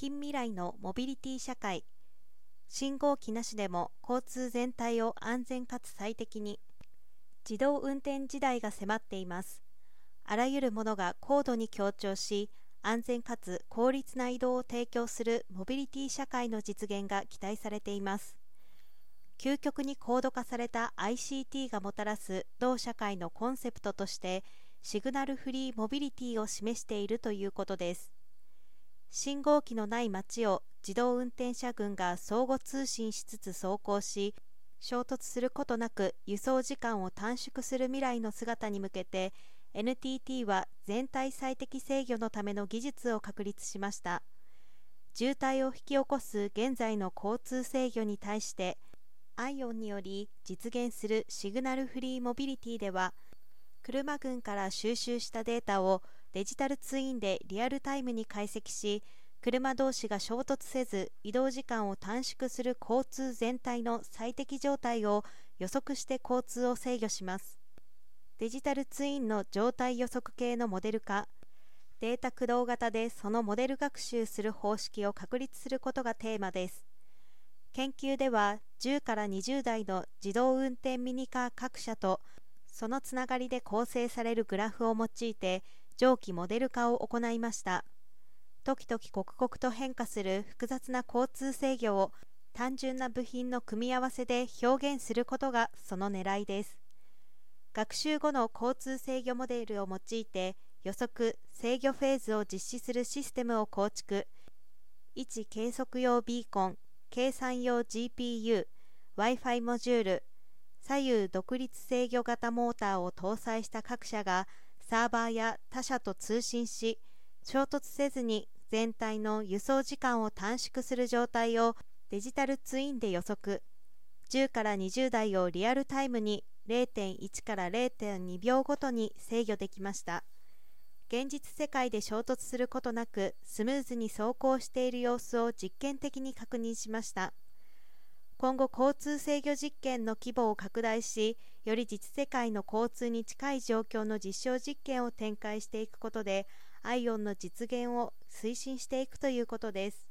近未来のモビリティ社会。信号機なしでも交通全体を安全かつ最適に。自動運転時代が迫っています。あらゆるものが高度に強調し安全かつ効率な移動を提供するモビリティ社会の実現が期待されています。究極に高度化された ICT がもたらす同社会のコンセプトとしてシグナルフリーモビリティを示しているということです。信号機のない街を自動運転車群が相互通信しつつ走行し衝突することなく輸送時間を短縮する未来の姿に向けて NTT は全体最適制御のための技術を確立しました。渋滞を引き起こす現在の交通制御に対してアイオンにより実現するシグナルフリーモビリティでは車群から収集したデータをデジタルツインでリアルタイムに解析し車同士が衝突せず移動時間を短縮する交通全体の最適状態を予測して交通を制御します。デジタルツインの状態予測系のモデル化データ駆動型でそのモデル学習する方式を確立することがテーマです。研究では10から20台の自動運転ミニカー各社とそのつながりで構成されるグラフを用いて上記モデル化を行いました。時々刻々と変化する複雑な交通制御を単純な部品の組み合わせで表現することがその狙いです。学習後の交通制御モデルを用いて予測制御フェーズを実施するシステムを構築。位置計測用ビーコン計算用 GPU Wi-Fi モジュール左右独立制御型モーターを搭載した各社がサーバーや他社と通信し衝突せずに全体の輸送時間を短縮する状態をデジタルツインで予測。10から20台をリアルタイムに0.1から0.2秒ごとに制御できました。現実世界で衝突することなくスムーズに走行している様子を実験的に確認しました。今後交通制御実験の規模を拡大しより実世界の交通に近い状況の実証実験を展開していくことでアイオンの実現を推進していくということです。